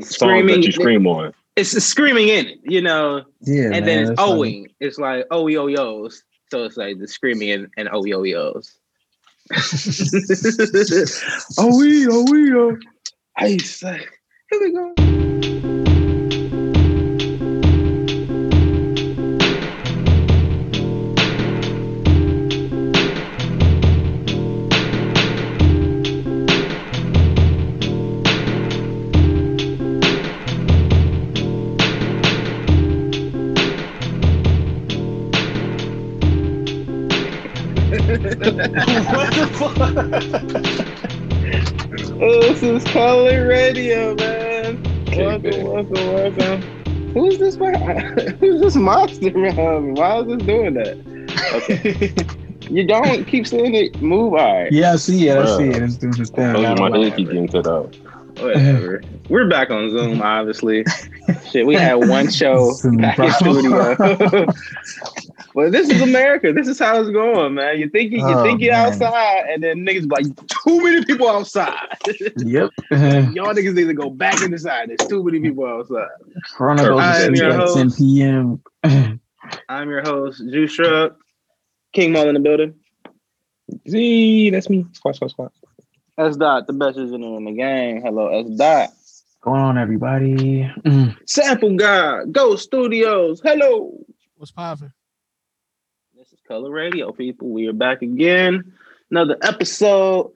screaming. that you scream on. It's screaming in it, you know. Yeah, and man, then it's that's funny. It's like oh yo yo's. So it's like the screaming and, and oh yo yo's. oh we oh we oh. Ice. Here we go. This is Color Radio, man. Welcome, welcome, welcome. Who's this? man? Who's this monster around me? Why is this doing that? Okay, you don't keep saying it. Move, all right. Yeah, I see it. I Bruh. see it. It's doing this thing. Told my whatever. head keep getting cut out. Whatever. We're back on Zoom, obviously. Shit, we had one show back in problem. studio. Well, this is America. This is how it's going, man. You think you, you Oh, think you're man. outside, and then niggas be like too many people outside. Yep. Y'all niggas need to go back inside. There's too many people outside. Corona goes I to am sleep your at host. 10 p.m. I'm your host, Juice Shrub. King Mall in the building. Z, that's me. Squat, squat, squat. S Dot, the best engineer in the game. Hello, S Dot. Going on, everybody? Mm. Sample God, Go Studios. Hello. What's poppin'? This is Color Radio, people. We are back again. Another episode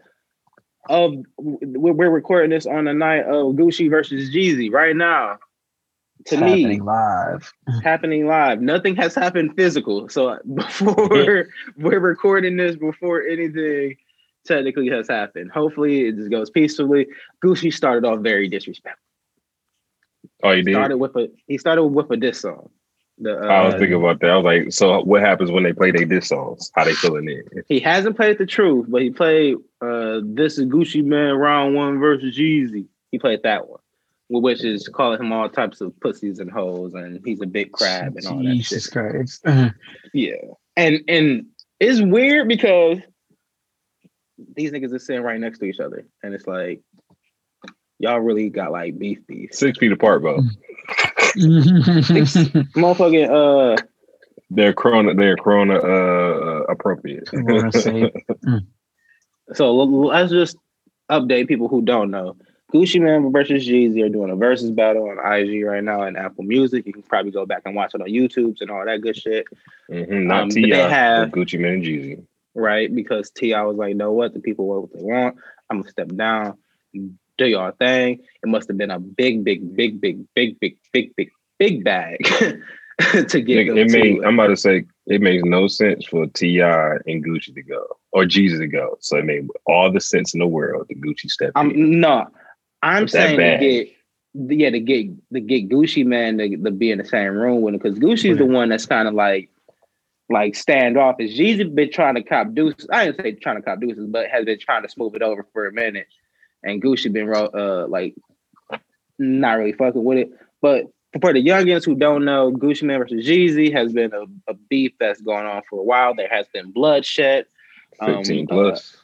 of we're we're recording this on the night of Gucci versus Jeezy right now. To It's me, happening live. happening live. Nothing has happened physical. So before we're recording this, before anything technically has happened, hopefully it just goes peacefully. Gucci started off very disrespectful. Oh, you did? Started with a he started with a diss song. The, uh, I was thinking about that. I was like, so what happens when they play their diss songs? How they feeling it? He hasn't played the truth, but he played uh this is Gucci Mane round one versus Jeezy. He played that one. Which is calling him all types of pussies and hoes, and he's a big crab and all that Jesus shit. Christ. Yeah, and and it's weird because these niggas are sitting right next to each other, and it's like y'all really got like beef beef. Six feet apart, bro. Motherfucking uh, They're corona. They're corona uh, appropriate. So let's just update people who don't know. Gucci Mane versus Jeezy are doing a versus battle on IG right now and Apple Music. You can probably go back and watch it on YouTube and all that good shit, Mhm, Not Um, T.I., they have- Gucci Mane and Jeezy. right? Because T.I. was like, know what? The people want what they want. I'm gonna step down, do your thing. It must have been a big, big, big, big, big, big, big, big, big bag to get It, them it to made. I'm about to say it makes no sense for T.I. and Gucci to go or Jeezy to go. So it made all the sense in the world to Gucci step. I'm no, I'm With saying to get yeah to get to get Gucci Mane to, to be in the same room with him because Gucci's the one that's kind of like like standoffish. Jeezy been trying to cop deuces. I didn't say trying to cop deuces, but has been trying to smooth it over for a minute. And Gucci been ro- uh like not really fucking with it. But for the youngins who don't know, Gucci Mane versus Jeezy has been a, a beef that's going on for a while. There has been bloodshed. Um, 15 uh, plus.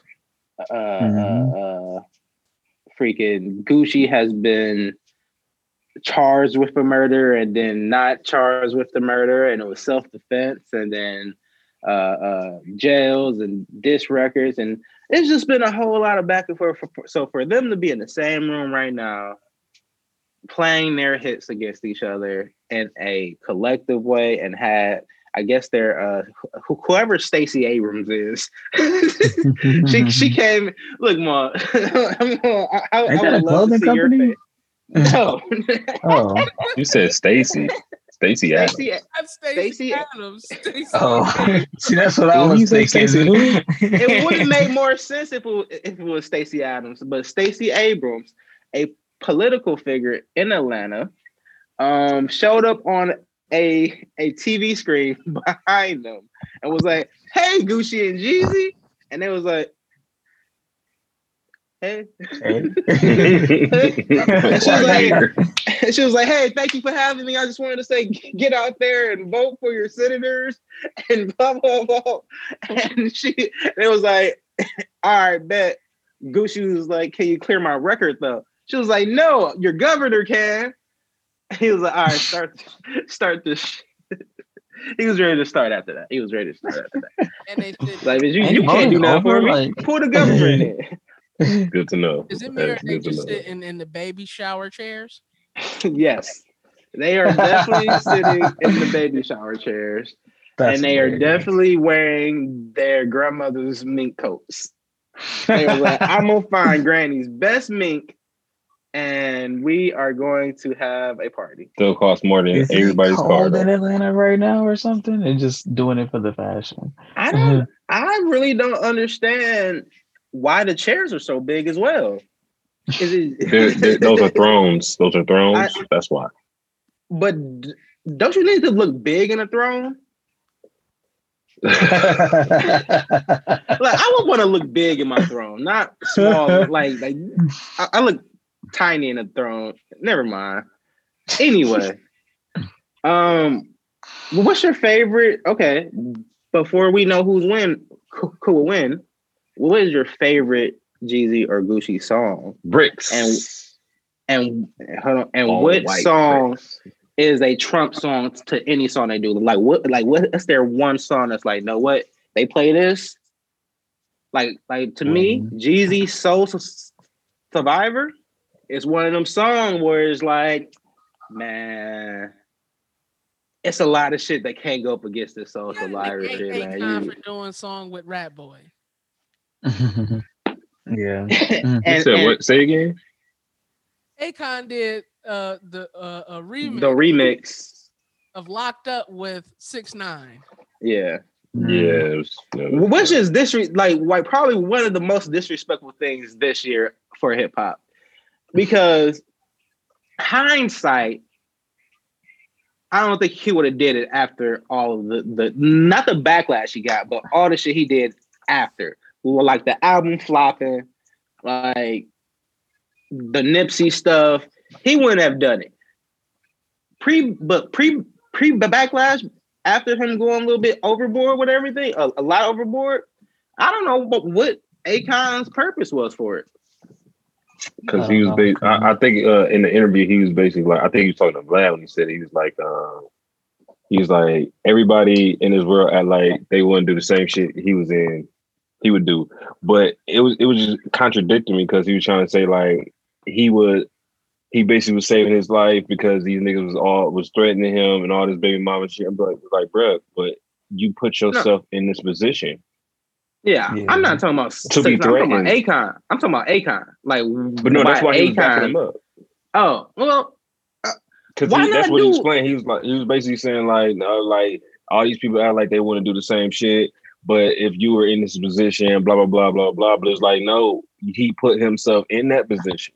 uh, uh, uh, freaking Gucci has been charged with the murder and then not charged with the murder, and it was self defense, and then uh, uh, jails and diss records, and it's just been a whole lot of back and forth. For, so for them to be in the same room right now, playing their hits against each other in a collective way, and had I guess they're uh, wh- whoever Stacey Abrams is. she she came. Look, ma. I'm gonna, I, I, I a would love to clothing see your company? face. No, Oh, You said Stacy. Stacy Adams. Stacey. That's Stacey- Stacey Adams. Stacey oh. See, that's what I was you Stacey thinking. It would have made more sense if it, was, if it was Stacey Adams, but Stacey Abrams, a political figure in Atlanta, um, showed up on a a TV screen behind them and was like, "Hey, Gucci and Jeezy," and they was like, "Hey." Hey. And she was like, she was like, "Hey, thank you for having me. I just wanted to say, get out there and vote for your senators and blah blah blah." And she, it was like, "All right, bet." Gucci was like, "Can you clear my record though?" She was like, no, your governor can. He was like, all right, start start this. he was ready to start after that. He was ready to start after that. And they said, Like, you, you can't do voting nothing for me. like- Pull the government in. Good to know. is it me or That's good to just know. sitting in the baby shower chairs? yes. They are definitely sitting in the baby shower chairs. That's and they are hilarious. definitely wearing their grandmother's mink coats. They were like, I'm gonna find Granny's best mink, and we are going to have a party. Still costs more than Is it everybody's car. cold in. Atlanta right now or something? They're just doing it for the fashion. I don't. I really don't understand why the chairs are so big as well. Is They're- they're- those are thrones. Those are thrones. That's why. but don't you need to look big in a throne? Like I would want to look big in my throne, not small. like like I, I look tiny in a throne. Never mind. Anyway, um, what's your favorite? Okay, before we know who's win, who will win, what is your favorite Jeezy or Gucci song? Bricks. And- And hold on, and All what song bricks. is a Trump song to any song they do? Like what? Like what's their one song that's like, no, what they play this? Like, like to me, Mhm. Jeezy Soul Survivor is one of them songs where it's like, man, it's a lot of shit that can't go up against this Soul Yeah, Survivor they shit, hate man. Akon You- for doing song with Rat Boy. yeah. You and, said and what? Say again. Akon did uh the uh, a remix, the remix, of Locked Up with Six Nine. yeah. Yeah. It was, it was- Which is disre- like like probably one of the most disrespectful things this year for hip hop. Because hindsight, I don't think he would have did it after all of the the not the backlash he got, but all the shit he did after. Well, Like the album flopping, like the Nipsey stuff. He wouldn't have done it. Pre but pre pre backlash, after him going a little bit overboard with everything, a, a lot overboard. I don't know what, what Akon's purpose was for it. because he was. I, I think uh, in the interview he was basically like. I think he was talking to Vlad when he said he was like. Uh, he was like everybody in his world at like they wouldn't do the same shit he was in. He would do, but it was it was just contradicting me because he was trying to say like he would. He basically was saving his life because these niggas was all was threatening him and all this baby mama shit. I'm like, like, bruh, but you put yourself in this position. Yeah, Yeah. I'm not talking about To be Six Nine, I'm talking about threatened. Akon. I'm talking about Akon. Like, But no, that's why he was backing him up. Oh well, Because Why that's not what he do- explained. He was like, he was basically saying like, uh, like all these people act like they want to do the same shit, but if you were in this position, blah blah blah blah blah. But it's like, no, he put himself in that position.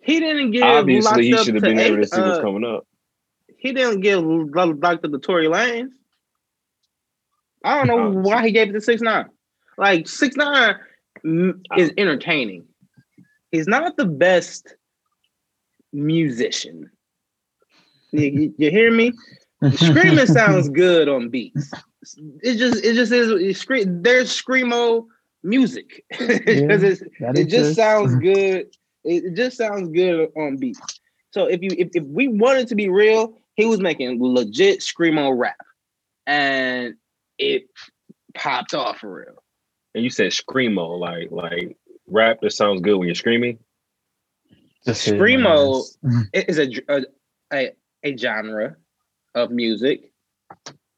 he didn't give Obviously, he should have been able to A- see what's uh, coming up. He didn't give Lo- Locked Up to Tory Lanez. I don't know Obviously. why he gave it to Six Nine. Like Six Nine is entertaining. He's not the best musician. You, you- you hear me? Screaming sounds good on beats. It just it just is it's scream there's screamo music. Because it's That it just exists. sounds good. It, it just sounds good on beats. So if you if, if we wanted to be real, he was making legit screamo rap. And it popped off for real. And you said screamo, like like rap that sounds good when you're screaming. Just Screamo- is a a, a, a genre of music.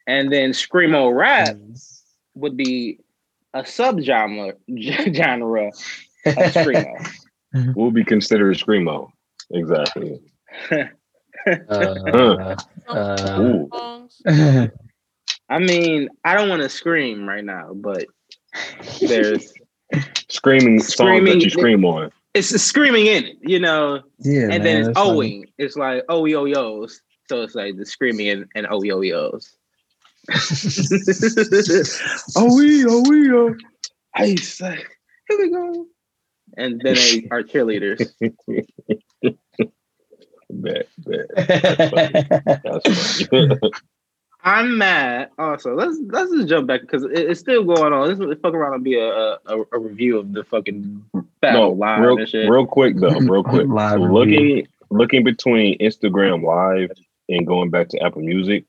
And then screamo rap would be a subgenre genre of screamo. Will be considered screamo. Exactly. Uh, Some Uh, I mean, I don't want to scream right now, but there's Screaming songs Screaming- that you scream on. it's a screaming in it, you know, yeah, and man, then it's that's funny. owing. It's like oh yo yo's. So it's like the screaming and, and oh yo yo's. oh we oh we uh, oh. I say here we go. And then they are cheerleaders. Bet, bet. That's funny. I'm mad. Also, let's let's just jump back because it, it's still going on. This is fuck around and be a, a a review of the fucking battle no, live real, and shit. real quick though, real quick. Live So review. looking looking between Instagram Live and going back to Apple Music,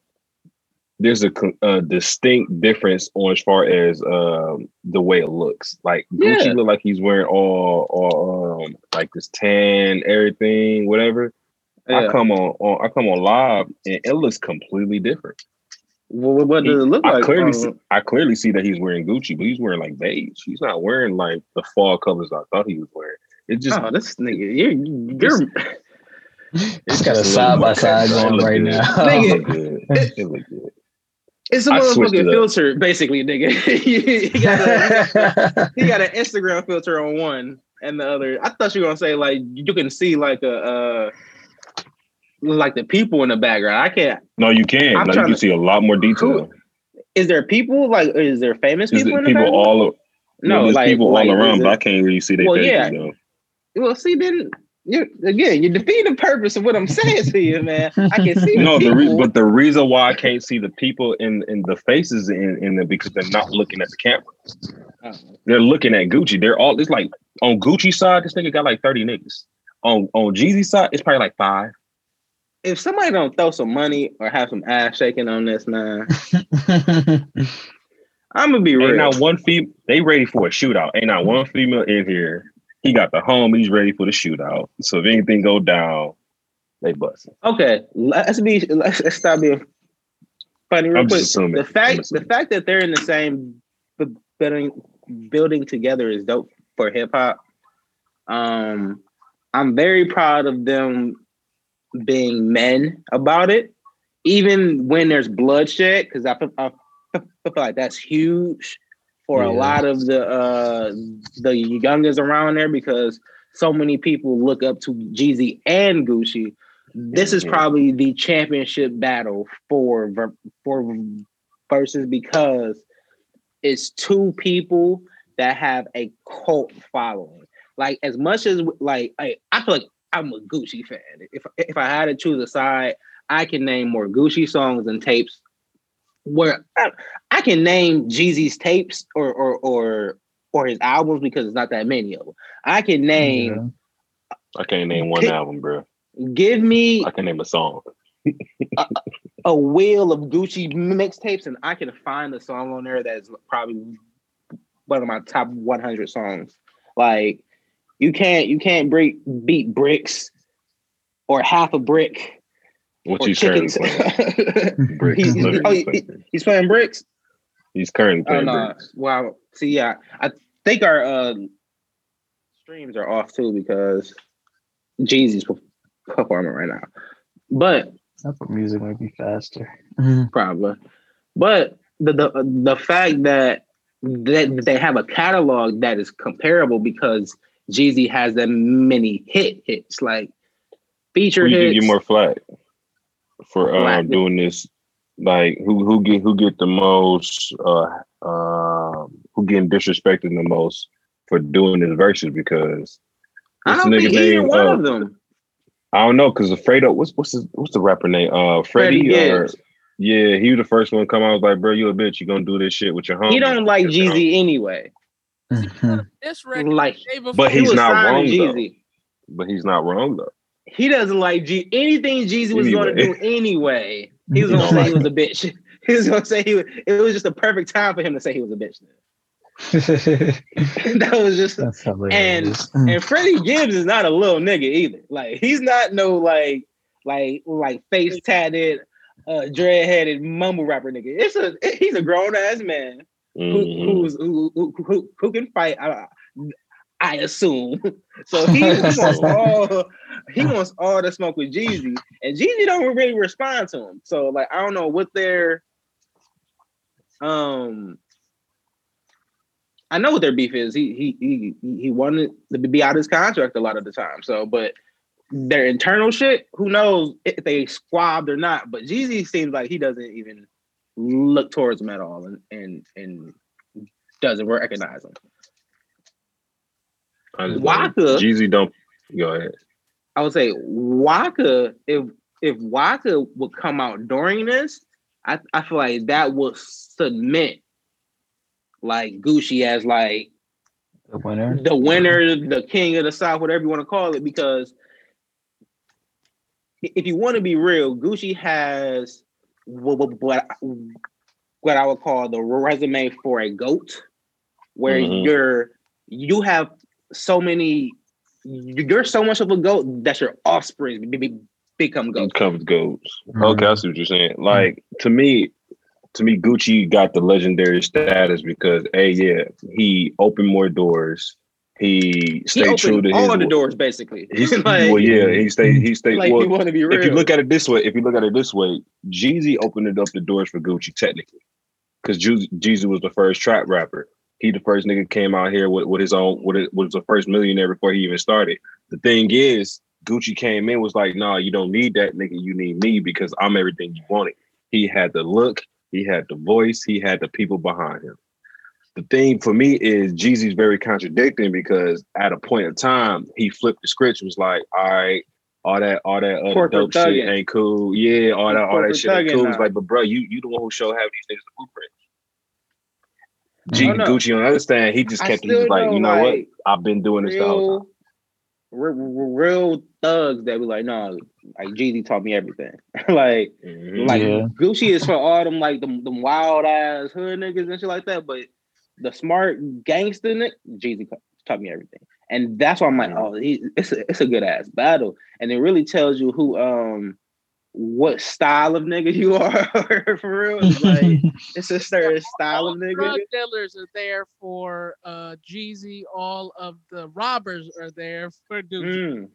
there's a, a distinct difference on as far as um, the way it looks. Like Gucci Yeah. look like he's wearing all all um, like this tan everything, whatever. I come on, on I come on live and it looks completely different. What, what does it look I like? clearly Um, see, I clearly see that he's wearing Gucci, but he's wearing like beige. He's not wearing like the fall colors I thought he was wearing. It just oh, this nigga, you're you're It's got a side by side cut, going right good. now. It look. It look good. It's a switched it motherfucking up. filter, basically, nigga. he, got a, he got an Instagram filter on one and the other. I thought you were gonna say like you can see like a uh like the people in the background. I can't. No, you can. I'm Now you can to- see a lot more detail. Is there people like? Is there famous There's people in the people background? all no, there's like people like, all around, is but I can't really see their Well, faces. yeah. though. well, see, then you again you defeat the purpose of what I'm saying to you, man. I can see the No, the re- but the reason why I can't see the people in in the faces in in the because they're not looking at the camera. Oh. They're looking at Gucci. They're all it's like on Gucci side, this nigga got like 30 niggas. On on Jeezy side, it's probably like five. if somebody don't throw some money or have some ass shaking on this, man, I'm gonna be Ain't real. not one female. They ready for a shootout. Ain't not one female in here. He got the home. He's ready for the shootout. So if anything go down, they bust. Okay, let's be let's, let's stop being funny real I'm quick. just assuming. The fact the fact that they're in the same building building together is dope for hip hop. Um, I'm very proud of them being men about it, even when there's bloodshed, because I, feel- I feel like that's huge for a lot of the uh the youngers around there because so many people look up to Jeezy and Gucci. This is probably the championship battle for for versus because it's two people that have a cult following. Like as much as like I, I feel like I'm a Gucci fan. If if I had to choose a side, I can name more Gucci songs and tapes. Where I can name Jeezy's tapes or or or or his albums because it's not that many of them. I can name. I can't name one Pick- album, bro. Give me I can name a song. a wheel of Gucci mixtapes, and I can find a song on there that's probably one of my top 100 songs. Like you can't you can't break beat bricks or half a brick What you currently chickens. playing? Bricks. He's- literally oh, he- playing. He's playing bricks. He's currently Oh playing no! bricks. Wow. See, yeah, I think our uh, streams are off too because Jeezy's performing right now. But Apple Music might be faster. probably. But the the the fact that that they have a catalog that is comparable because Jeezy has that many hit hits like feature Who you think hits. get more flat for Flack. um, doing this? Like who who get who get the most? Uh, um, who getting disrespected the most for doing this verses? Because I what's don't the think nigga either name? one Uh, of them. I don't know because Fredo. What's what's his, what's the rapper name? Uh, Freddie Freddie. Or, yeah, he was the first one to come out. I was like, bro, you a bitch. You gonna do this shit with your home? He don't like Jeezy anyway. This record Like, day But he's was not signed to wrong, though. but he's not wrong though. He doesn't like G anything Jeezy was going to do anyway. He was going to say he was a bitch. He was going to say he was. It was just a perfect time for him to say he was a bitch. that was just. That's hilarious. And Freddie Gibbs is not a little nigga either. Like he's not no like like like face tatted, uh, dread headed mumble rapper nigga. It's a he's a grown ass man who, Mhm. who's who, who, who, who can fight. I, I assume. So he, he wants all he wants all the smoke with Jeezy, and Jeezy don't really respond to him. So like I don't know what their um. I know what their beef is. He he he he wanted to be out of his contract a lot of the time. So, but their internal shit, who knows if they squabbed or not? But Jeezy seems like he doesn't even look towards him at all, and and and doesn't recognize him. I just Waka- Jeezy don't go ahead. I would say Waka, if if Waka would come out during this, I, I feel like that would submit like Gucci as like The winner. the winner, the king of the South, whatever you want to call it, because if you want to be real, Gucci has what, what, what what I would call the resume for a goat, where Mhm. you're you have so many, you're so much of a goat that your offspring be- be- become goats. comes goes. Mhm. Okay, I see what you're saying. Like to me, to me, Gucci got the legendary status because a yeah, he opened more doors. He He stayed true opened to his all the doors, basically. He's, like, well, yeah, he stayed. He stayed. like well, you want to be real. if you look at it this way, if you look at it this way, Jeezy opened up the doors for Gucci technically, because Jeezy was the first trap rapper. He the first nigga came out here with, with his own, with it was the first millionaire before he even started. The thing is, Gucci came in was like, nah, you don't need that nigga. You need me because I'm everything you wanted. He had the look, he had the voice, he had the people behind him. The thing for me is Jeezy's very contradicting because at a point in time he flipped the script. Was like, all right, all that, all that other Corporate dope shit ain't cool. Yeah, all that, all that shit ain't thugging cool. It's like, but bro, you you the one who showed half these niggas the blueprint. Oh, G, no. Gucci don't understand. he just kept he was like, know, you know what? I've been doing this the whole time. real, real, real thugs that be like, no, like Jeezy taught me everything. like, Mhm. like Yeah. Gucci is for all them like them, them wild ass hood niggas and shit like that. But the smart gangster nigga, Jeezy taught me everything. And that's why I'm like, oh, he, it's a, it's a good ass battle, and it really tells you who um what style of nigga you are for real. It's like it's a certain style all of nigga. drug dealers are there for uh Jeezy. All of the robbers are there for Gucci.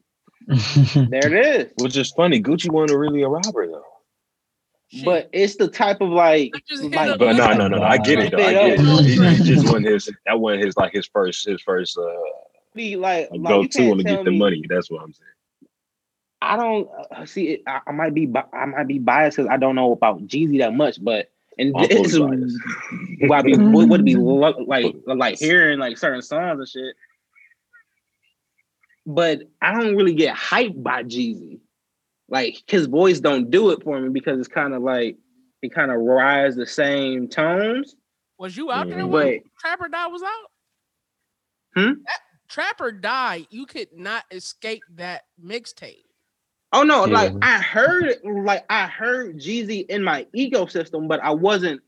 Mm, there it is. Which is funny. Gucci wasn't really a robber though. Shit. But it's the type of like, They just hit like But no, no, no, no. I get it. Though. I get it. Straight He, just wasn't his. That wasn't his like his first his first uh be like, like go to can't him to get the me- money. That's what I'm saying. I don't uh, see it. I, I might be I might be biased because I don't know about Jeezy that much, but and I'm this is fully biased. what I be what would be lo- like like hearing like certain songs and shit. But I don't really get hyped by Jeezy. Like his voice don't do it for me because it's kind of like it kind of rides the same tones. Was you out there when But Trap or Die was out? Hmm? That Trap or Die, you could not escape that mixtape. Oh no, like I heard like I heard Jeezy in my ecosystem, but I wasn't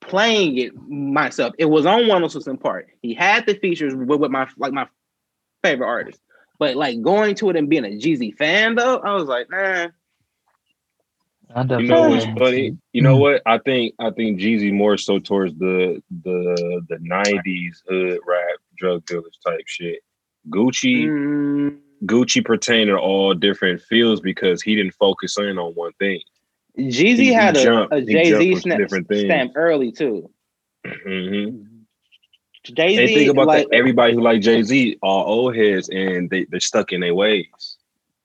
playing it myself. It was on 106 & Park. He had the features with, with my like my favorite artist. But like going to it and being a Jeezy fan though, I was like, nah. I You definitely know what's funny? You know what? I think I think Jeezy more so towards the the the '90s hood rap drug dealers type shit. Gucci Mm, Gucci pertained to all different fields because he didn't focus in on one thing. Jeezy He- he had a, jumped- a Jay Z from snap, stamp early too. hmm Jay And think about like that. Everybody who like Jay Z are old heads and they they're stuck in their ways.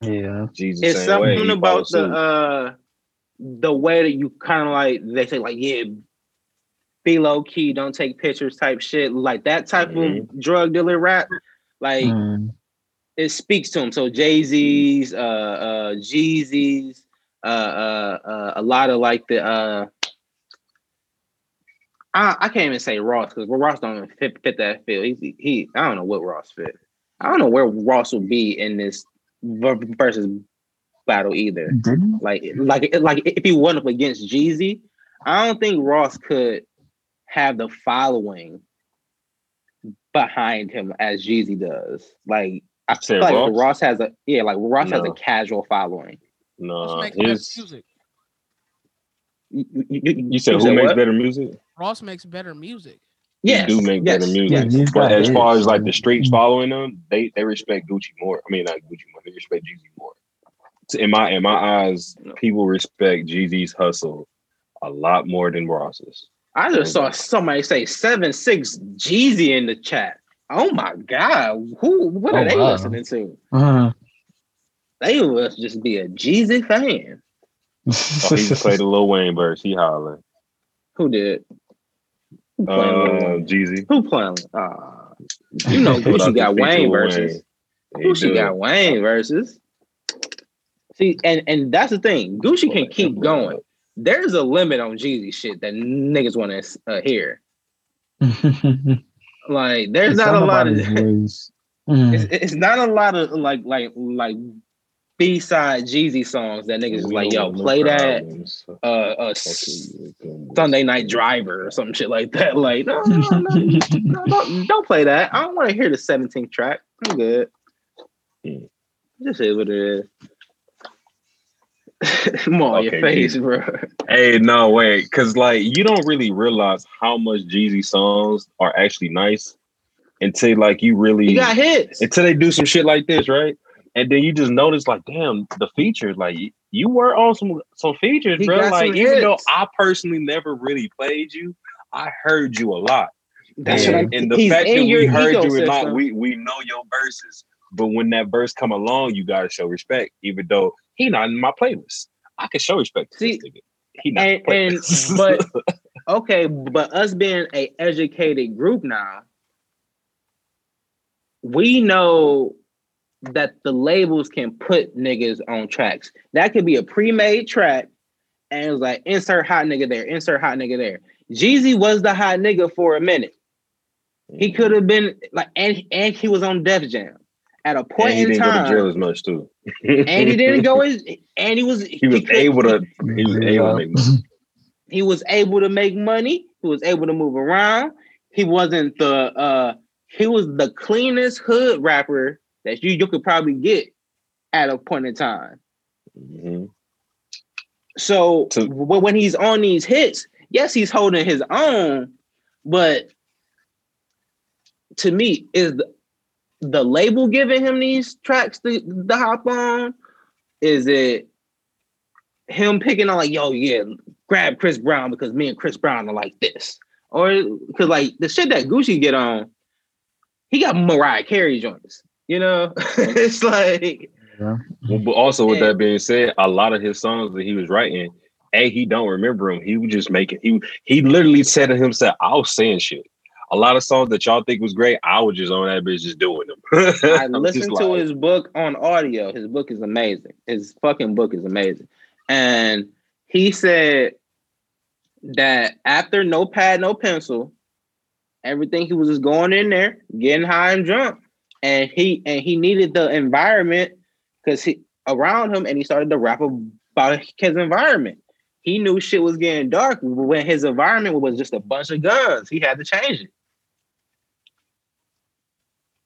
Yeah. Jeezy it's same way. something about the uh the way that you kind of like they say like yeah be low key don't take pictures type shit like that type Mhm. of drug dealer rap like Mm. It speaks to him so jay-z's uh uh jeezy's uh uh, uh a lot of like the uh I, I can't even say Ross because Ross don't even fit, fit that field. He, he I don't know what Ross fit. I don't know where Ross will be in this versus battle either. Like, like, like if he went up against Jeezy, I don't think Ross could have the following behind him as Jeezy does. Like, I Say feel like Ross? Ross has a yeah, like Ross has a casual following. No, makes his, music. You, you- you- you said who makes what? better music? Ross makes better music. Yes, do make yes, better music. yes. He's But as far as like the streets following them, they they respect Gucci more. I mean, not Gucci more. They respect Jeezy more. So in my in my eyes, people respect Jeezy's hustle a lot more than Ross's. I just saw somebody say seven six Jeezy in the chat. Oh my god, who? What are Oh, they wow. listening to? Uh, They must just be a Jeezy fan. Oh, he played the Lil Wayne verse. He hollering. Who did? Who playing Lil Uh, Jeezy. Who playing? Uh, you know Shout out Gucci got Wayne Lil verses. He Gucci do. got Wayne verses. See, and and that's the thing. Gucci can keep going. There's a limit on Jeezy shit that niggas want to uh, hear. Like there's It's not a lot of. Mm. it's, it's not a lot of like like like B side Jeezy songs that niggas is We like, yo, want no play that problems. uh, uh Okay, you can- Sunday Night Driver or some shit like that. Like, no, no, no, no, don't, don't play that. I don't want to hear the 17th track. I'm good. Just is what it is. More on your face, bro. Hey, no, way, because like you don't really realize how much Jeezy songs are actually nice until like you really He got hits. until they do some shit like this, right? And then you just notice like, damn, the features, like you, were on some some features, He bro. Like even though. I personally never really played you, I heard you a lot. That's and, what I'm and the fact that we heard you a lot, we we know your verses. But when that verse come along, you gotta show respect, even though he not in my playlist. I can show respect to See, this nigga. He not and, in my and but okay, but us being a educated group now, we know that the labels can put niggas on tracks. That could be a pre-made track, and it was like insert hot nigga there, insert hot nigga there. Jeezy was the hot nigga for a minute. He mm. could have been like, and and he was on Def Jam at a point and he in didn't go to time, jail as much too. and he didn't go as, and he was he was could- able to. He was able to make money. he was able to make money he was able to move around he wasn't the uh he was the cleanest hood rapper that you you could probably get at a point in time Mhm. so So- when he's on these hits yes he's holding his own but to me is the, label giving him these tracks to, to hop on is it him picking on like yo yeah grab chris brown because me and chris brown are like this or because like the shit that gucci get on he got mariah carey joints you know it's like Well, But also, with Yeah. that being said, a lot of his songs that he was writing, a he don't remember him. He was just making. He he literally said to himself, "I was saying shit." A lot of songs that y'all think was great, I was just on that bitch just doing them. I listened to like, his book on audio. His book is amazing. His fucking book is amazing. And he said that after no pad, no pencil, everything he was just going in there, getting high and drunk. And he and he needed the environment because he around him and he started to rap about his environment. He knew shit was getting dark when his environment was just a bunch of guns. He had to change it.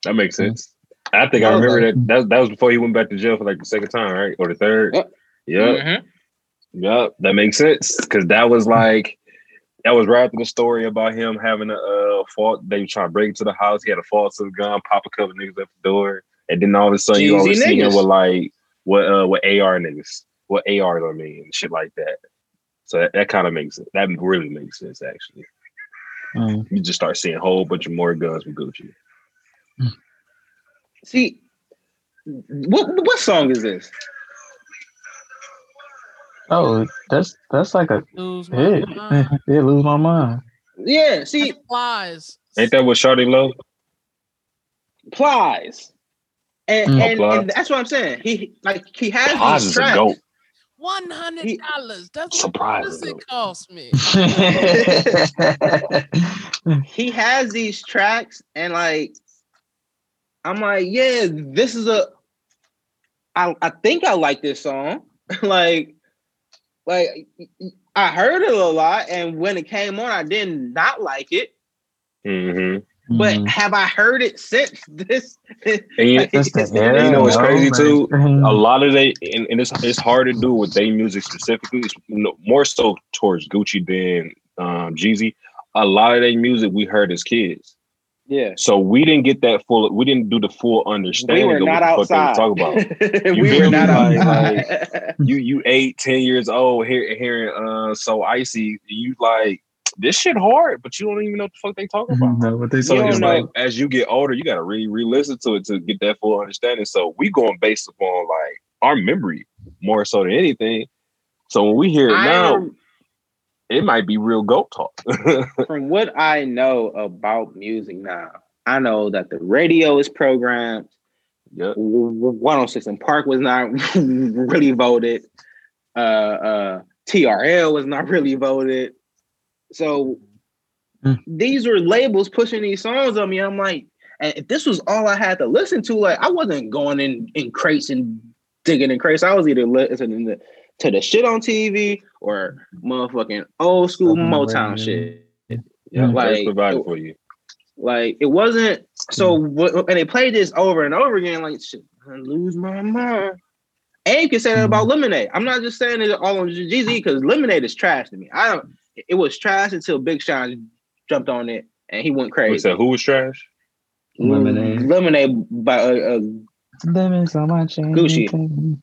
That makes sense. I think I I remember like- that, that. That was before he went back to jail for like the second time, right, or the third. Yep. Yep. Mhm. Yep, that makes sense because that was like that was right after the story about him having a uh, fault. They were trying to break into the house. He had a fault to the gun, pop a couple niggas at the door, and then all of a sudden you Jeezy always see him with like what uh what AR niggas, what ARs I mean, and shit like that. So that, that kind of makes it. That really makes sense actually. Mm. You just start seeing a whole bunch of more guns with Gucci. See, what what song is this? Oh, that's that's like a Lose my hit. mind. yeah, lose my mind. Yeah, see, That flies. Ain't that what Shawty Lo? Plies. And, Mm. and, and that's what I'm saying. He like he has Plies these tracks. One hundred dollars. That's what Surprise, it cost me. He has these tracks, and like I'm like, yeah, this is a. I I think I like this song. like, like I heard it a lot, and when it came on, I did not like it. Mm-hmm. But Mm. have I heard it since this? And you, That's the It's- you know what's yo, crazy, too? a lot of they and, and it's it's hard to do with their music specifically. It's more so towards Gucci than um, Jeezy. A lot of their music we heard as kids, yeah. so we didn't get that full. We didn't do the full understanding. We understanding were of not what the fuck outside. they was talking about. we were me? not Like- outside. you you eight ten years old hear, hearing uh so icy. You like this shit hard, but you don't even know what the fuck they talking about. know what they So You know. like as you get older, you gotta really re-listen to it to get that full understanding. So we going based upon like our memory more so than anything. So when we hear it I now, rem- it might be real goat talk. from what I know about music now, I know that the radio is programmed. yep. 106 & Park was not really voted. Uh, uh, TRL was not really voted. So Mm. these were labels pushing these songs on me. I'm like, and if this was all I had to listen to, like I wasn't going in in crates and digging in crates. I was either listening to, to the shit on TV or motherfucking old school Something Motown radio. shit. Yeah, Like, like, provided it- for you. Like it wasn't so. wh- And they played this over and over again. Like shit, I lose my mind. And you can say that about Lemonade. I'm not just saying it all on Jeezy because Lemonade is trash to me. I don't. It was trash until Big Sean jumped on it and he went crazy. said who was trash? Lemonade. Lemonade by uh, uh, Lemons on my chain. Gucci.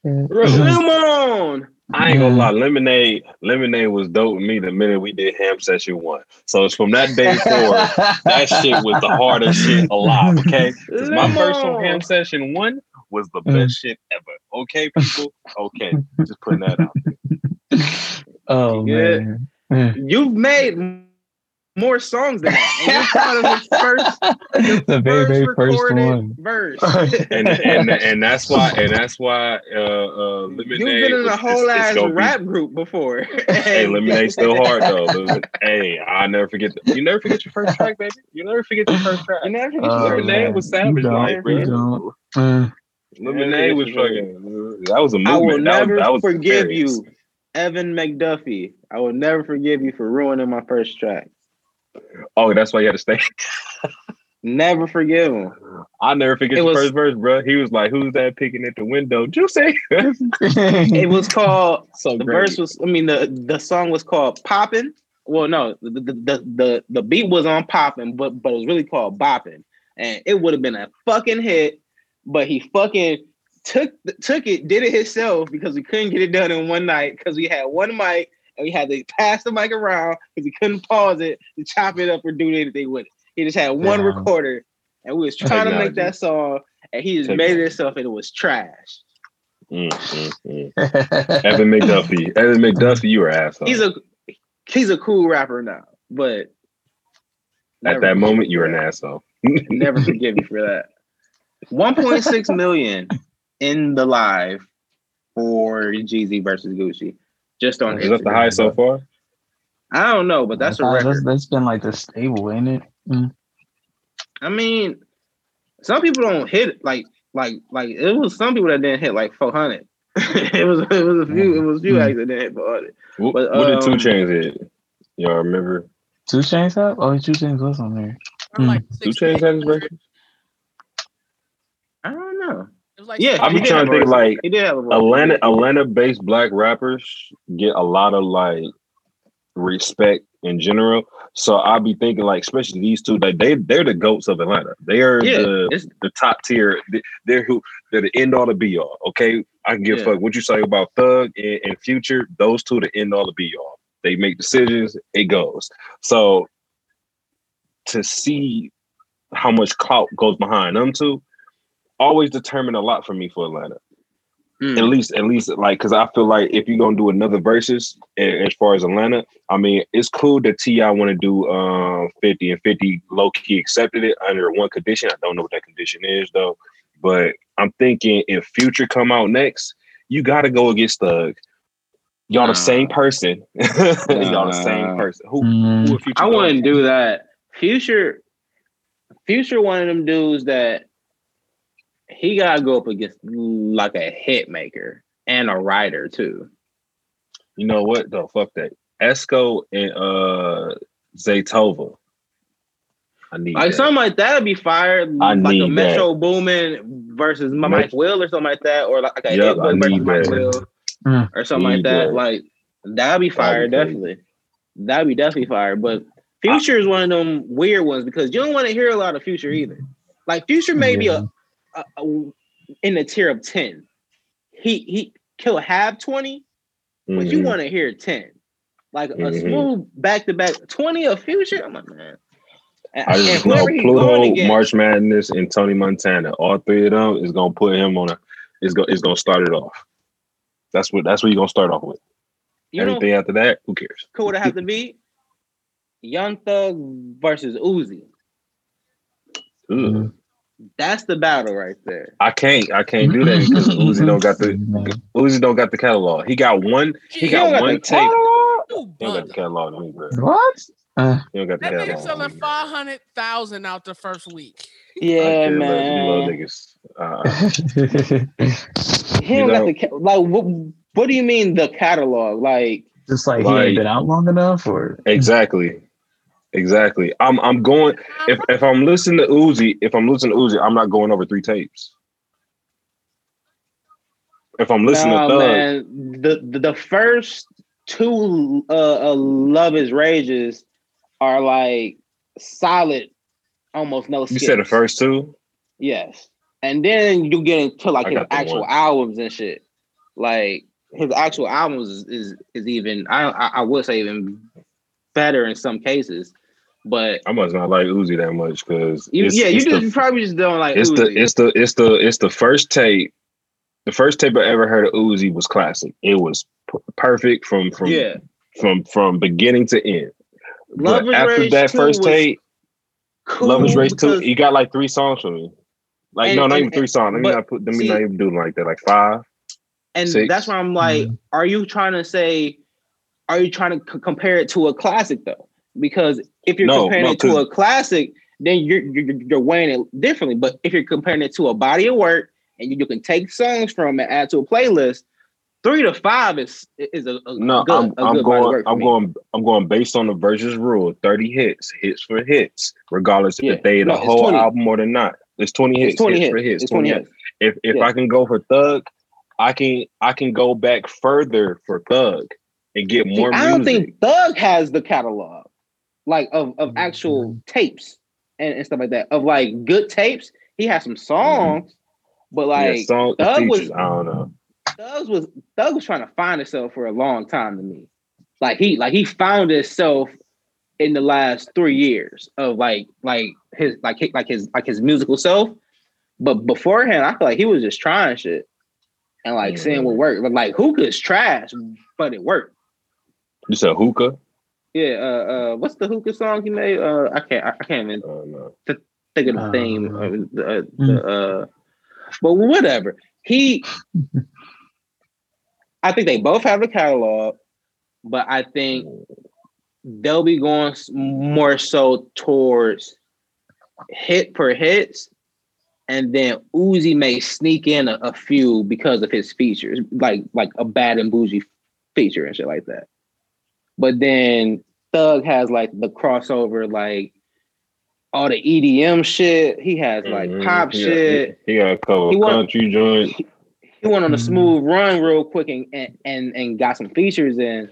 Really? Come on. I ain't gonna lie, lemonade, lemonade was dope with me the minute we did ham session one. So it's from that day forward. that shit was the hardest shit alive. Okay, 'Cause my first on ham session one was the Mm. best shit ever. Okay, people. Okay, just putting that out. There. Oh Yeah. man. You've made m- more songs than that. And you're part of his first, the very, very first recorded one. verse. And and and that's why and that's why uh, uh lemonade. You've been in a whole it's- it's ass gonna be- rap group before. Hey, lemonade still hard though. Lemonade- hey, I never forget. The, you never forget your first track, baby. You never forget your first track. You never forget Oh, your lemonade man. was savage, You don't, like, you bro. don't. Uh, Lemonade was fucking. That was a movement. I will that never was, that was forgive you, Evan McDuffie. I will never forgive you for ruining my first track. Oh, that's why you had to stay. Never forgive him. I never forget It the was- first verse, bro. He was like, "Who's that picking at the window?" Juicy. It was called so the great. verse was. I mean the the song was called Poppin'. Well, no, the the the the, the beat was on "Popping," but but it was really called "Bopping," and it would have been a fucking hit. But he fucking took took it, did it himself because we couldn't get it done in one night because we had one mic and we had to pass the mic around because we couldn't pause it to chop it up or do anything with it. He just had one Damn. recorder, and we was trying to make that song, and he just made it himself, and it was trash. Mm, mm, mm. Evan McDuffie. Evan McDuffie, you were asshole. He's a he's a cool rapper now, but At that moment, you were an that. asshole. Never forgive me for that. 1.6 million in the live for Jeezy versus Gucci. Just on Is that the Instagram. highest so far? I don't know, but that's a That's, record. that's been like the stable, ain't it? Mm. I mean, some people don't hit like like like it was some people that didn't hit like 400. it was it was a few it was a few Mm. that didn't hit 400. What, But, what did Two um, Chains hit? Y'all remember? 2 Chainz up? Oh, Two Chains was on there. Or like 2 Chainz had his 6800. record? I don't know. Like Yeah, I be he did trying to think like He did have a voice. Atlanta Atlanta based black rappers get a lot of like respect in general. So I'll be thinking like especially these two, like they they're the goats of Atlanta. They are Yeah, the, the top tier. They- They're who they're the end all to be all. Okay. I can give a Yeah. fuck what you say about Thug and, and Future. Those two the end all to be all. They make decisions, it goes. So to see how much clout goes behind them two always determine a lot for me for Atlanta mm. at least at least like because I feel like if you're gonna do another versus a- as far as Atlanta, I mean it's cool that T.I. want to do um 50 and 50 low key accepted it under one condition. I don't know what that condition is though, but I'm thinking if Future come out next, you got to go against Thug. Y'all the same Nah. person. Y'all the same person. Who? Mm. who I wouldn't do that. Future, Future, one of them dudes that he gotta go up against like a hit maker and a writer too. You know what though? Fuck that. Esco and uh Zaytoven. I need Like that. something like that would be fired. I like a Metro Boomin versus Met- Mike Will or something like that, or like a Yep, I versus need Mike that. Will Mm. or something like that. that. Like that'd be fired crazy. definitely. That'd be definitely fired. But Future is one of them weird ones because you don't want to hear a lot of Future either. Like Future may be a Yeah. A, a- in the tier of 10. He he he'll have 20, but you Mhm. want to hear 10. Like a Mhm. smooth back to back 20 of future. I'm like, man. And, I just and know Pluto, going against, March Madness, and Tony Montana. All three of them is gonna put him on a. Is go is gonna start it off. That's what that's what you're gonna start off with. you know, Everything after that, who cares? who would it have to be? Young Thug versus Uzi. Ugh. That's the battle right there. I can't I can't do that because Uzi don't got the Man. Uzi don't got the catalog. He got one he don't got got one the tape. You He don't got the catalog to me, bro. What? Uh, He don't got the That nigga selling five hundred thousand out the first week. Yeah, I can't let you little man. niggas. Uh, He don't got the ca- like. What, what do you mean the catalog? Like, just like, he ain't been out long enough, or exactly, exactly. I'm I'm going. If if I'm listening to Uzi, if I'm listening to Uzi, I'm not going over three tapes. If I'm listening to Thug, man. The, the the first two uh, uh Luv Is Rages are like solid, almost no. you said the first two. Yes. And then you get into like I his actual one. albums and shit. Like his actual albums is is, is even I, I I would say even better in some cases. But I must not like Uzi that much because yeah, you just the, probably just don't like it's the it's the it's the it's the first tape. The first tape I ever heard of Uzi was classic. It was p- perfect from from yeah. from from beginning to end. Love but after Rage that first tape, Cool Luv Is Rage two. You got like three songs from me. Like And- no, not and- even three songs. Let me not put. Let me see- not even do like that. Like five. and six. that's why I'm like, Mhm. are you trying to say, are you trying to c- compare it to a classic though? Because if you're No, comparing no, it to a classic, then you're, you're you're weighing it differently. But if you're comparing it to a body of work and you, you can take songs from it, add to a playlist, three to five is is a, a No, good, I'm a good I'm going I'm me. going I'm going based on the versus rule. Thirty hits, hits for hits, regardless Yeah. if they the No, it's whole 20. album or not. It's twenty hits. It's twenty hits hits. for hits. It's twenty hits. If if Yeah. I can go for Thug, I can I can go back further for Thug and get See, more I don't music. think Thug has the catalog, like of of Mm-hmm. actual tapes and, and stuff like that. Of like good tapes, he has some songs, but like yeah, song Thug was- I don't know. Thug was Thug was trying to find himself for a long time to me. Like he like he found himself in the last three years of like like his like like his like his musical self. But beforehand, I feel like he was just trying shit and like seeing what worked. But like hookah hookah's trash, but it worked. You said hookah? Yeah, uh, uh, what's the hookah song he made? Uh, I can't, I, I can't even I don't think of the Uh, theme. Of uh, the, uh, but whatever. He, I think they both have a catalog, but I think they'll be going more so towards hit per hits, and then Uzi may sneak in a, a few because of his features, like like a bad and bougie feature and shit like that. But then Thug has like the crossover, like all the EDM shit. He has like Mhm. pop He got- shit. He, he got a couple He want- country joints. He went on a Mhm. smooth run real quick and, and and and got some features in.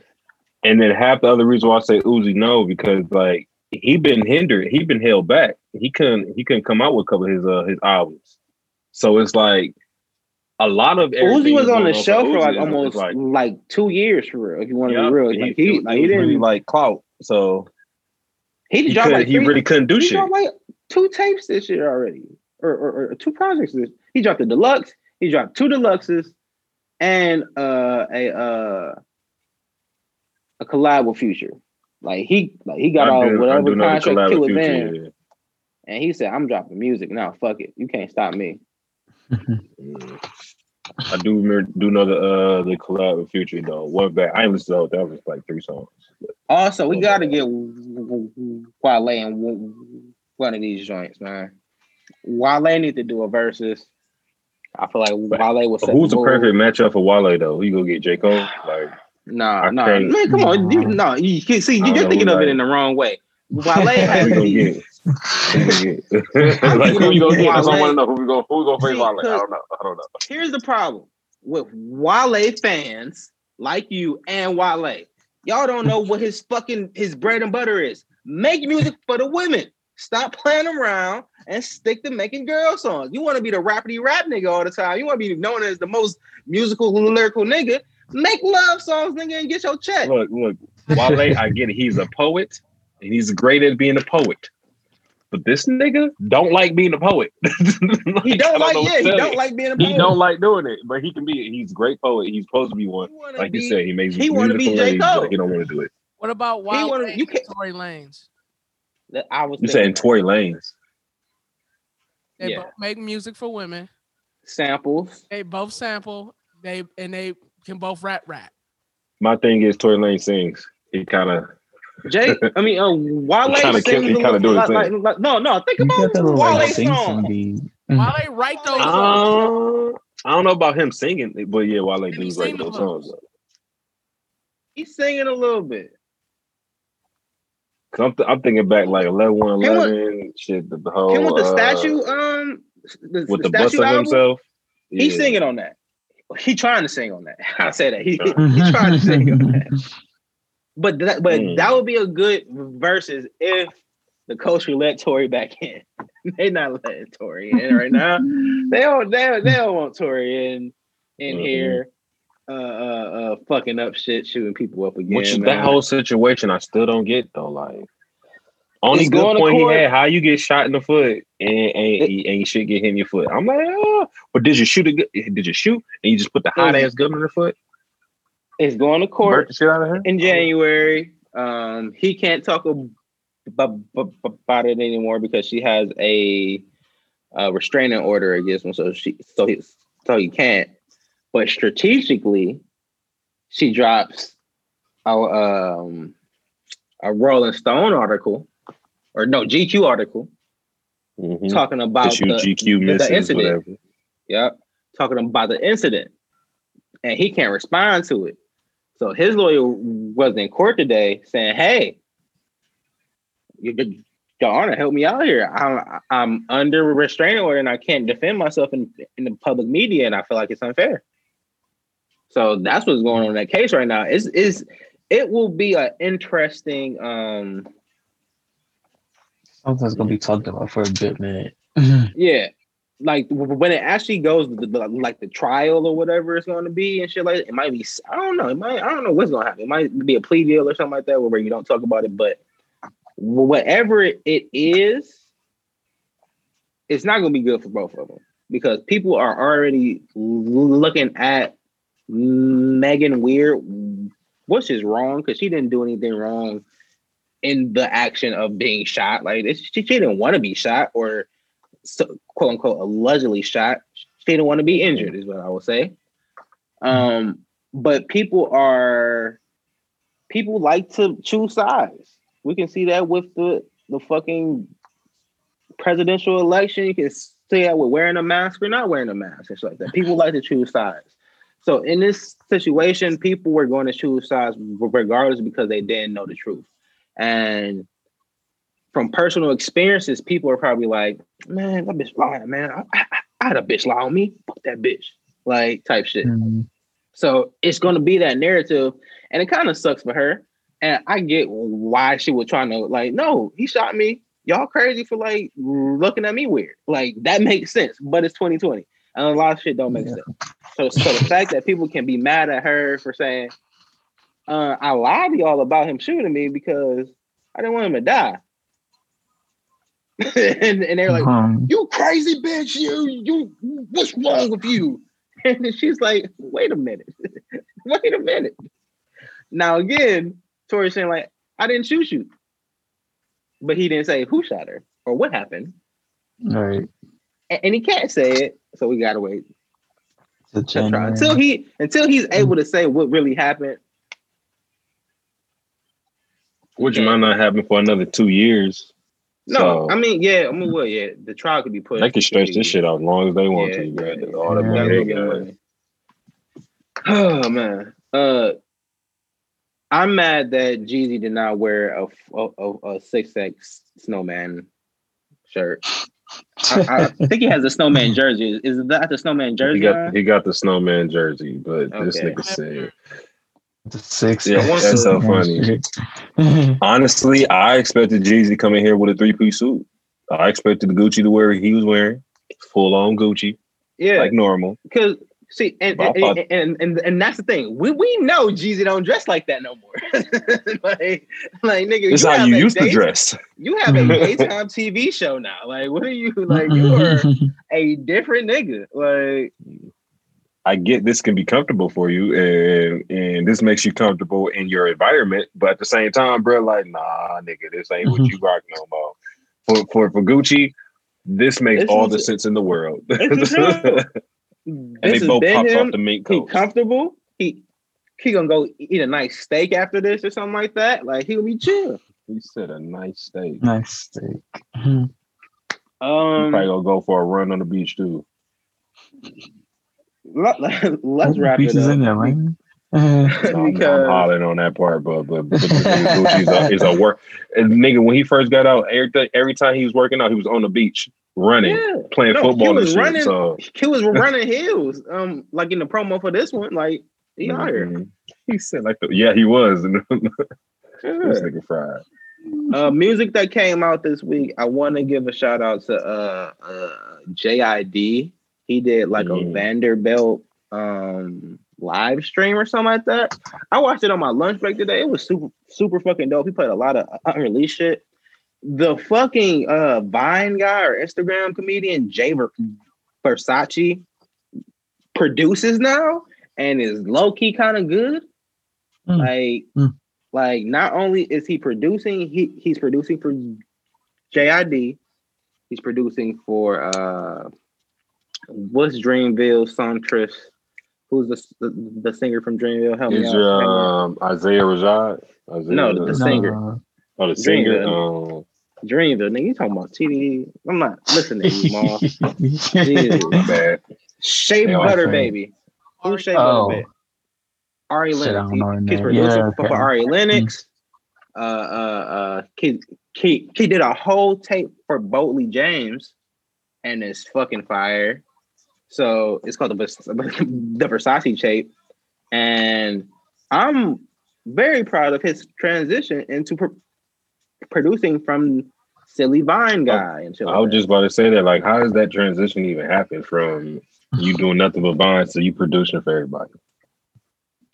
And then half the other reason why I say Uzi no because like he been hindered, he been held back. He couldn't he couldn't come out with a couple of his uh his albums. So it's like a lot of Uzi was on the show for like almost like like, two years for real. If you want to yeah, be real, he- like he like he didn't really like clout. So he he, dropped like he three- really couldn't do he shit. dropped like two tapes this year already, or or, or two projects. This he dropped the deluxe. He dropped two deluxes and uh a uh a collab with Future. Like he like he got I all do- whatever do know the contract Killer yeah. and he said, "I'm dropping music now. Fuck it, you can't stop me." Mm. I do remember, do know the uh the collab with Future though. One back, I ain't listened to the whole thing. That was like three songs. Also, we Oh, got to get Wale in one- of these joints, man. Wale need to do a versus. I feel like Wale was. Who's the perfect matchup for Wale though? You gonna get J Cole? Like Nah, I nah, man, come on, you, no, you can see you're thinking of it in the wrong way. Wale has we gonna get? Who we gonna get? like who you gonna? That's what I want to know. Who we gonna who we gonna face See, Wale? I don't know. I don't know. Here's the problem with Wale fans like you and Wale. Y'all don't know what his fucking his bread and butter is. Make music for the women. Stop playing around and stick to making girl songs. You want to be the rappity rap nigga all the time. You want to be known as the most musical lyrical nigga. Make love songs, nigga, and get your check. Look, look. Wale, I get it. He's a poet, and he's great at being a poet. But this nigga don't like being a poet. He don't like, know what yeah, he tell don't you. like being a poet. He don't like doing it, but he can be. He's a great poet. He's supposed to be one. Like be- you said, he makes he wanna be J. lyrics, Cole. but He don't want to do it. What about He Wild wanna- you can't- Tory Lanez? I was You thinking saying Tory Lanez? They Yeah. both make music for women. samples. They both sample. They and they can both rap rap. My thing is Tory Lanez sings. He kind of Jay, I mean, uh, Wale Kinda sings kill- he a kinda little- do like, like, like- no, no. Think about got that like Wale's sing song. song beat. While write those songs, Uh, I don't know about him singing, but yeah, Wale Did he do sing write those them? songs. He's singing a little bit. Cause I'm, th- I'm thinking back like 11 111, shit, the, the whole. Him with the uh, statue, um, the, With the the bust of album, himself. he's singing on that. He trying to sing on that. I say that he he trying to sing on that. But that, but Mm. that would be a good versus if the coach would let Tory back in. they not letting Tory in right now. they don't they, don't- they don't want Tory in in Mhm. here uh, uh uh fucking up shit, shooting people up again. Which is that whole situation I still don't get though. Like only It's good going to point he had, how you get shot in the foot and ain't, It- ain't shit get hit in your foot. I'm like, oh, but did you shoot a gu- did you shoot and you just put the hot ass gun in her foot? It's going to court shit out of her? in January. Um, he can't talk ab- ab- ab- about it anymore because she has a, uh restraining order against him. So she, so he, so he can't. But strategically, she drops a um a Rolling Stone article, or no GQ article Mhm. talking about the, GQ the misses, incident. whatever. Yep. Talking about the incident. And he can't respond to it. So his lawyer was in court today saying, Hey, you, you- your honor, help me out here. I'm I'm under restraining order and I can't defend myself in, in the public media, and I feel like it's unfair. So that's what's going on in that case right now. Is is it will be an interesting um Something's gonna be talked about for a bit minute. Yeah, like when it actually goes like the trial or whatever it's going to be and shit like that, it might be. I don't know. It might. I don't know what's going to happen. It might be a plea deal or something like that where you don't talk about it. But whatever it is, it's not going to be good for both of them because people are already looking at Megan Weird which is wrong because she didn't do anything wrong in the action of being shot. Like she, she didn't want to be shot or so, quote unquote allegedly shot. She didn't want to be injured, is what I would say. Um, but people are people like to choose sides. We can see that with the the fucking presidential election. You can see that with wearing a mask or not wearing a mask and shit like that. People like to choose sides. So in this situation, people were going to choose sides regardless because they didn't know the truth. And from personal experiences, people are probably like, man, that bitch lying, man. I, I, I had a bitch lie on me. Fuck that bitch. Like type shit. Mhm. So it's going to be that narrative, and it kind of sucks for her. And I get why she was trying to like, no, he shot me. Y'all crazy for like looking at me weird. Like that makes sense, but it's 2020, and a lot of shit don't make Yeah. sense. So, so the fact that people can be mad at her for saying, uh, "I lied to y'all about him shooting me because I didn't want him to die," and, and they're like, Um, you crazy bitch, you, you, what's wrong with you? And she's like, wait a minute, wait a minute. Now again, Tory's saying like, I didn't shoot you, but he didn't say who shot her or what happened, right. A- and he can't say it, so we gotta wait To to try. January. until he until he's able to say what really happened. Which might not happen for another two years. No, So- I mean, yeah, I mean, well, yeah, the trial could be pushed. They can stretch this shit out as long as they want Yeah, to. Got yeah, all yeah. money they got. money. Oh man, uh, I'm mad that Jeezy did not wear a a, a, a six X snowman shirt. I, I think he has a snowman jersey. Is that the snowman He jersey? got he got the snowman jersey, but this nigga said The six. Yeah, that's so funny. honestly, I expected Jeezy to come in here with a three piece suit. I expected the Gucci to wear what he was wearing, full on Gucci, Yeah, like normal. because see, and and, thought- and, and and and that's the thing. We we know Jeezy don't dress like that no more. like like nigga, This you how you a used to dress. You have a daytime TV show now. Like, what are you like? You are a different nigga. Like, I get this can be comfortable for you, and and this makes you comfortable in your environment. But at the same time, bro, like, nah, nigga, this ain't what you rock no more. For for for Gucci, this makes This all is- the sense in the world. This is him. and this they both been popped him. off the mink He coat. comfortable. He he gonna go eat a nice steak after this or something like that. Like he'll be chill. He said a nice steak. nice steak. Mhm. He probably Um, gonna go for a run on the beach too. Let, us What wrap it pieces up. in there, man? Uh, No, I'm, I'm hollering on that part, but but, but the nigga Gucci's a, is a work. And nigga, when he first got out, every every time he was working out, he was on the beach running, Yeah, playing No, he football and was shit. running- So he was running hills. Um, like in the promo for this one, like he out here. mhm. he said like, the, yeah, he was. this nigga fried. Uh, music that came out this week. I want to give a shout out to uh, uh JID. He did like a Mhm. Vanderbilt um live stream or something like that. I watched it on my lunch break today. It was super super fucking dope. He played a lot of unreleased shit. The fucking uh Vine guy or Instagram comedian Jay Ver- Versace produces now and is low key kind of good. Mm. Like, Mm. like not only is he producing, he he's producing for JID. He's producing for uh what's Dreamville Songstress. Who's the, the the singer from Dreamville? Help me Is out. your out. um, Isaiah Rashad? Isaiah, No, the- the singer. no. oh, the singer. Dreamville. Um, Dreamville, nigga. You talking about TDE? I'm not listening to you, Ma. Jesus. my bad. Shea Yeah, Butter. Baby. Who's Ari- Shea Oh. Butter Baby? Ari Lennox. don't know her He, he's name. producing Yeah, for, for. Ari Lennox. Uh, uh, uh, he, he, he did a whole tape for Boatley James, and it's fucking fire. So it's called the the Versace tape, and I'm very proud of his transition into pro- producing from Silly Vine guy and shit. I was that. just about to say that. Like, how does that transition even happen from you doing nothing but Vine to you producing for everybody?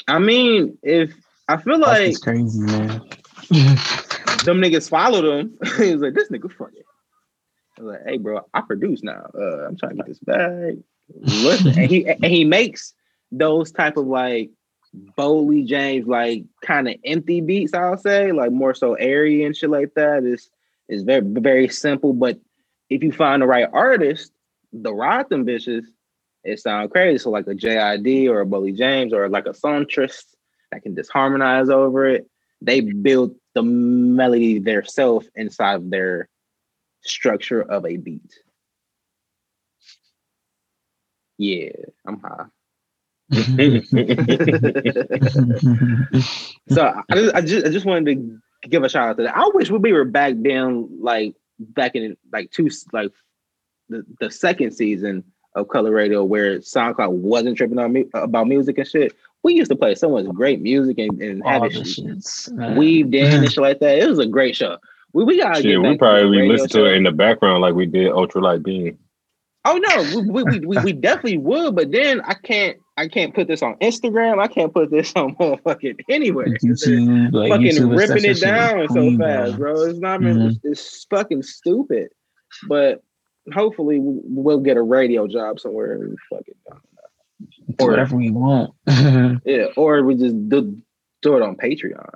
I mean, if I feel That's like just crazy, man. them niggas followed him. he was like, this nigga funny. I was like, hey, bro, I produce now. Uh, I'm trying to get this bag. Listen, and he and he makes those type of like Bowley James, like kind of empty beats. I'll say, like more so airy and shit like that. Is is very very simple, but if you find the right artist, the ride them bitches, it sound crazy. So like a JID or a Bowley James or like a songstress that can just harmonize over it. They build the melody themselves inside of their structure of a beat. Yeah, I'm high. So I just, I just I just wanted to give a shout out to that. I wish we were back then, like back in like two like the, the second season of Color Radio, where SoundCloud wasn't tripping on me about music and shit. We used to play so much great music and, and have it the sh- shits. man. weaved in and shit like that. It was a great show. We we gotta Shit, get back we probably the radio listen to it in the background like we did Ultralight Beam. Oh no, we, we, we, we definitely would, but then I can't I can't put this on Instagram. I can't put this on motherfucking anywhere. YouTube, like fucking YouTube ripping it down so fast, bro. It's not even it's, it's fucking stupid. But hopefully we- we'll get a radio job somewhere and fucking It's whatever we want. yeah, or we just do, do it on Patreon.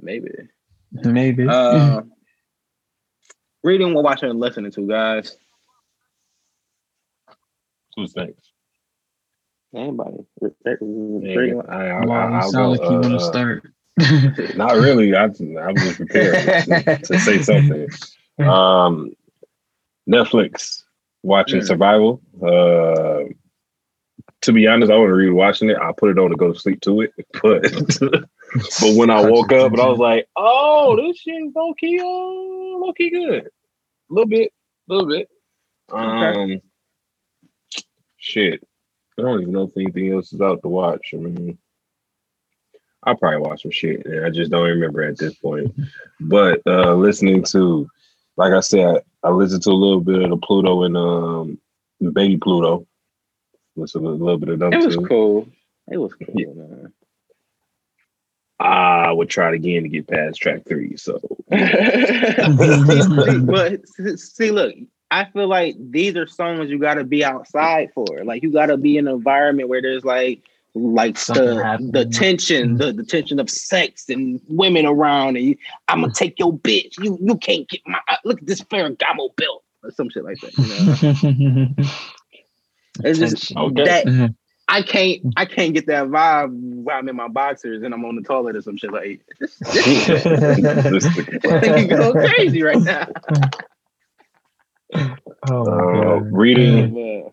Maybe. Maybe. Uh reading, watching, and listening to guys. Who's next? Anybody. Re- re- Yeah, reading- I, I, wow, I, I'll sound go, like you want to uh, start. Not really. I, I'm just prepared to, to say something. Um, Netflix watching Mm. Survival. Uh, to be honest, I wasn't really watching it. I put it on to go to sleep to it, but but when I woke up and I was like, oh, this shit is low key, uh, low key good. A little bit, a little bit. Um, shit. I don't even know if anything else is out to watch. I mean, I'll probably watch some shit, and I just don't remember at this point. But uh listening to, like I said, I, I listened to a little bit of the Pluto and um Baby Pluto. Listen to a little bit of them It was too. cool. It was cool, Yeah. man. I would try it again to get past track three. So see, but see, look, I feel like these are songs you got to be outside for. Like you got to be in an environment where there's like, like Something the the tension, the, the tension of sex and women around, and you, I'm gonna mm. take your bitch. You you can't get my uh, look at this Ferragamo belt or some shit like that. You know, it's just Okay. that mm-hmm. I can't I can't get that vibe while I'm in my boxers and I'm on the toilet or some shit like this. This, this go crazy right now. Oh Uh, reading,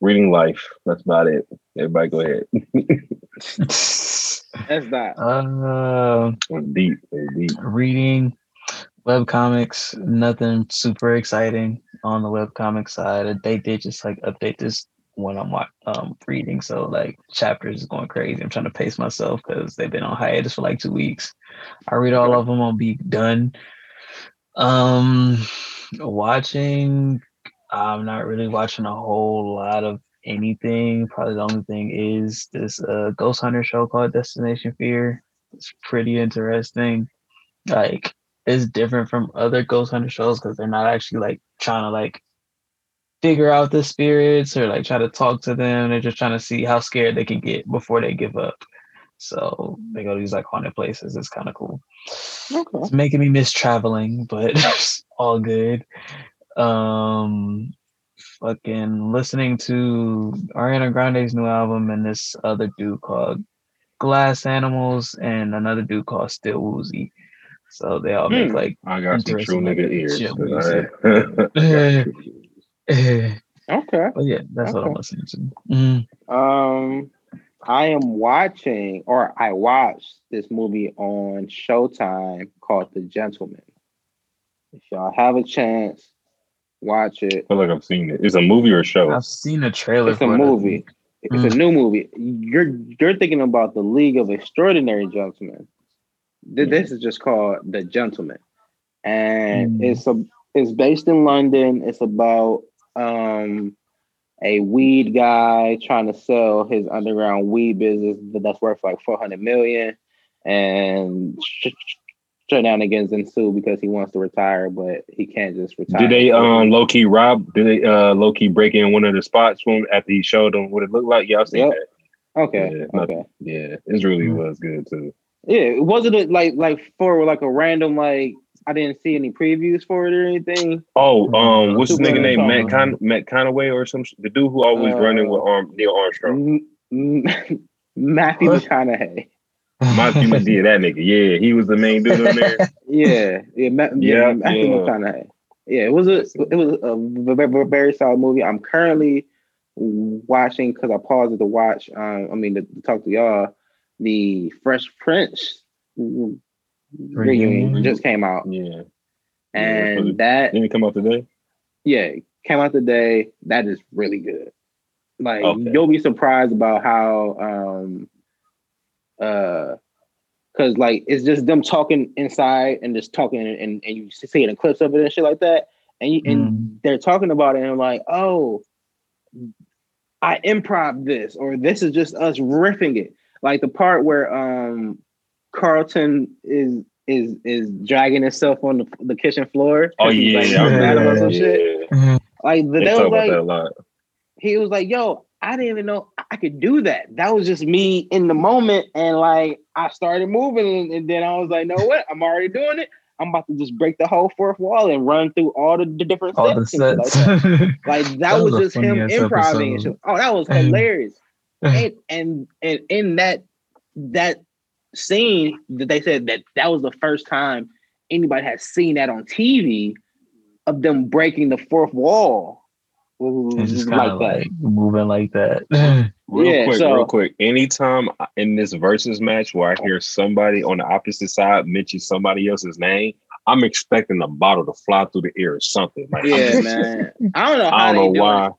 reading life. That's about it. Everybody, go ahead. That's not. uh, deep. It's deep. reading web comics, nothing super exciting on the web comic side. They did just like update this when I'm um reading, so like chapters is going crazy. I'm trying to pace myself because they've been on hiatus for like two weeks. I read all of them, I'll be done. Um, watching, I'm not really watching a whole lot of anything. Probably the only thing is this uh Ghost Hunter show called Destination Fear. It's pretty interesting. Like it's different from other Ghost Hunter shows because they're not actually like trying to like figure out the spirits or like try to talk to them. They're just trying to see how scared they can get before they give up. So they go to these like haunted places. It's kind of cool. Okay. It's making me miss traveling, but it's all good. Um fucking listening to Ariana Grande's new album and this other dude called Glass Animals and another dude called Still Woozy. So they all make Hmm. like I got some true Interesting, nigga like, ears. chill but music. But yeah, that's what I'm Okay. listening to. Mhm. Um, I am watching, or I watched this movie on Showtime called The Gentlemen. If y'all have a chance, watch it. I feel like I've seen it. It's a movie or a show. I've seen a trailer It's a for it, I movie. It's a new movie. You're you're thinking about the League of Extraordinary Gentlemen. Th- This is just called The Gentlemen, and Mm. it's a it's based in London. It's about um a weed guy trying to sell his underground weed business that's worth like four hundred million, and sh- sh- shenanigans ensue because he wants to retire, but he can't just retire. Did they um low key rob? Did they uh low key break in one of the spots when after he showed them what it looked like? Yeah, I've seen Yep. that. Okay, Yeah, okay. Yeah, it really Mm. was good too. Yeah, it wasn't it like like for like a random like I didn't see any previews for it or anything. Oh, um, what's his nigga name? Matt Tom. Con- Matt Conaway or some sh- the dude who always Uh, running with Arm Neil Armstrong. M- M- Matthew What? McConaughey. Matthew yeah, that nigga. Yeah, he was the main dude in there. Yeah, yeah, Ma- yeah, Yeah, Matthew yeah. McConaughey. Yeah, it was a it was a very, very solid movie. I'm currently watching because I paused it to watch. Um, I mean to, to talk to y'all. The Fresh Prince reunion Reunion? just came out, Yeah, and Yeah, that didn't it come out today? yeah, came out today. That is really good. Like Okay. you'll be surprised about how um uh because like it's just them talking inside and just talking and, and you see it in clips of it and shit like that. And you and Mm. they're talking about it and I'm like, oh, I improv this, or this is just us riffing it. Like the part where um Carlton is is is dragging himself on the, the kitchen floor. Oh yeah, like, I remember mad about that. some shit. Yeah, mm-hmm. Like the, they they was like that a lot. he was like, "Yo, I didn't even know I could do that. That was just me in the moment." And like I started moving, and, and then I was like, "No, what? I'm already doing it. I'm about to just break the whole fourth wall and run through all the, the different All the sets." and sets. Like that, Like, that That was, was just him funny-ass improvising. Episode. Oh, that was hilarious. and, and and in that that scene that they said that that was the first time anybody had seen that on TV of them breaking the fourth wall. it's just like kind of that. like moving like that. Real Yeah, quick, so- real quick. Anytime I- in this versus match where I hear somebody on the opposite side mention somebody else's name, I'm expecting a bottle to fly through the air or something. Like, I'm Yeah, just- man. I don't know how I don't do know it. why.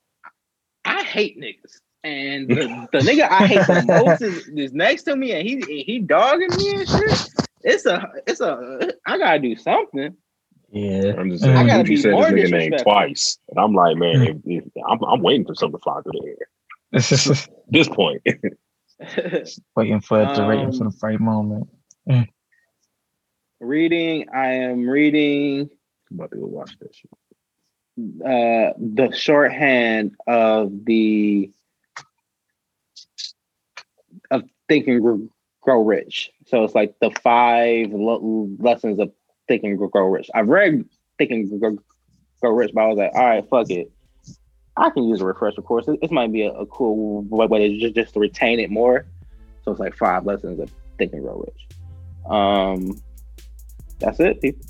I hate niggas. And the, the nigga I hate the most is, is next to me and he he dogging me and shit. It's a it's a I gotta do something. yeah. I'm just I saying. gotta Gucci be said more his nigga name twice, and I'm like, man, if, if, I'm, I'm waiting for something to fly through the air. This point, waiting for it to waiting for Um, the right moment. reading, I am reading I'm about to go watch that shit. uh the shorthand of the of thinking grow rich so it's like the five lo- lessons of thinking Gr- grow rich i've read thinking Gr- grow rich but i was like all right fuck it I can use a refresher course. This might be a, a cool way to just, just to retain it more. So it's like five lessons of Think and Grow Rich. Um, that's it, people.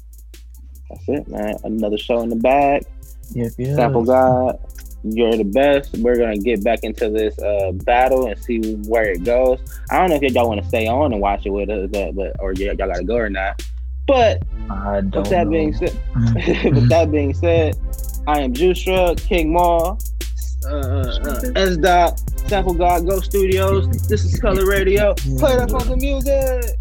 That's it, man. Another show in the bag. Yep, yeah. Sample God, you're the best. We're gonna get back into this uh, battle and see where it goes. I don't know if y'all want to stay on and watch it with us, but, but or y'all gotta go or not. But I don't with that know. being said, with that being said, I am Juice Truck, King Maul, uh, uh, S. Dot, Sample God, Go Studios. This is Color Radio. Play that fucking music.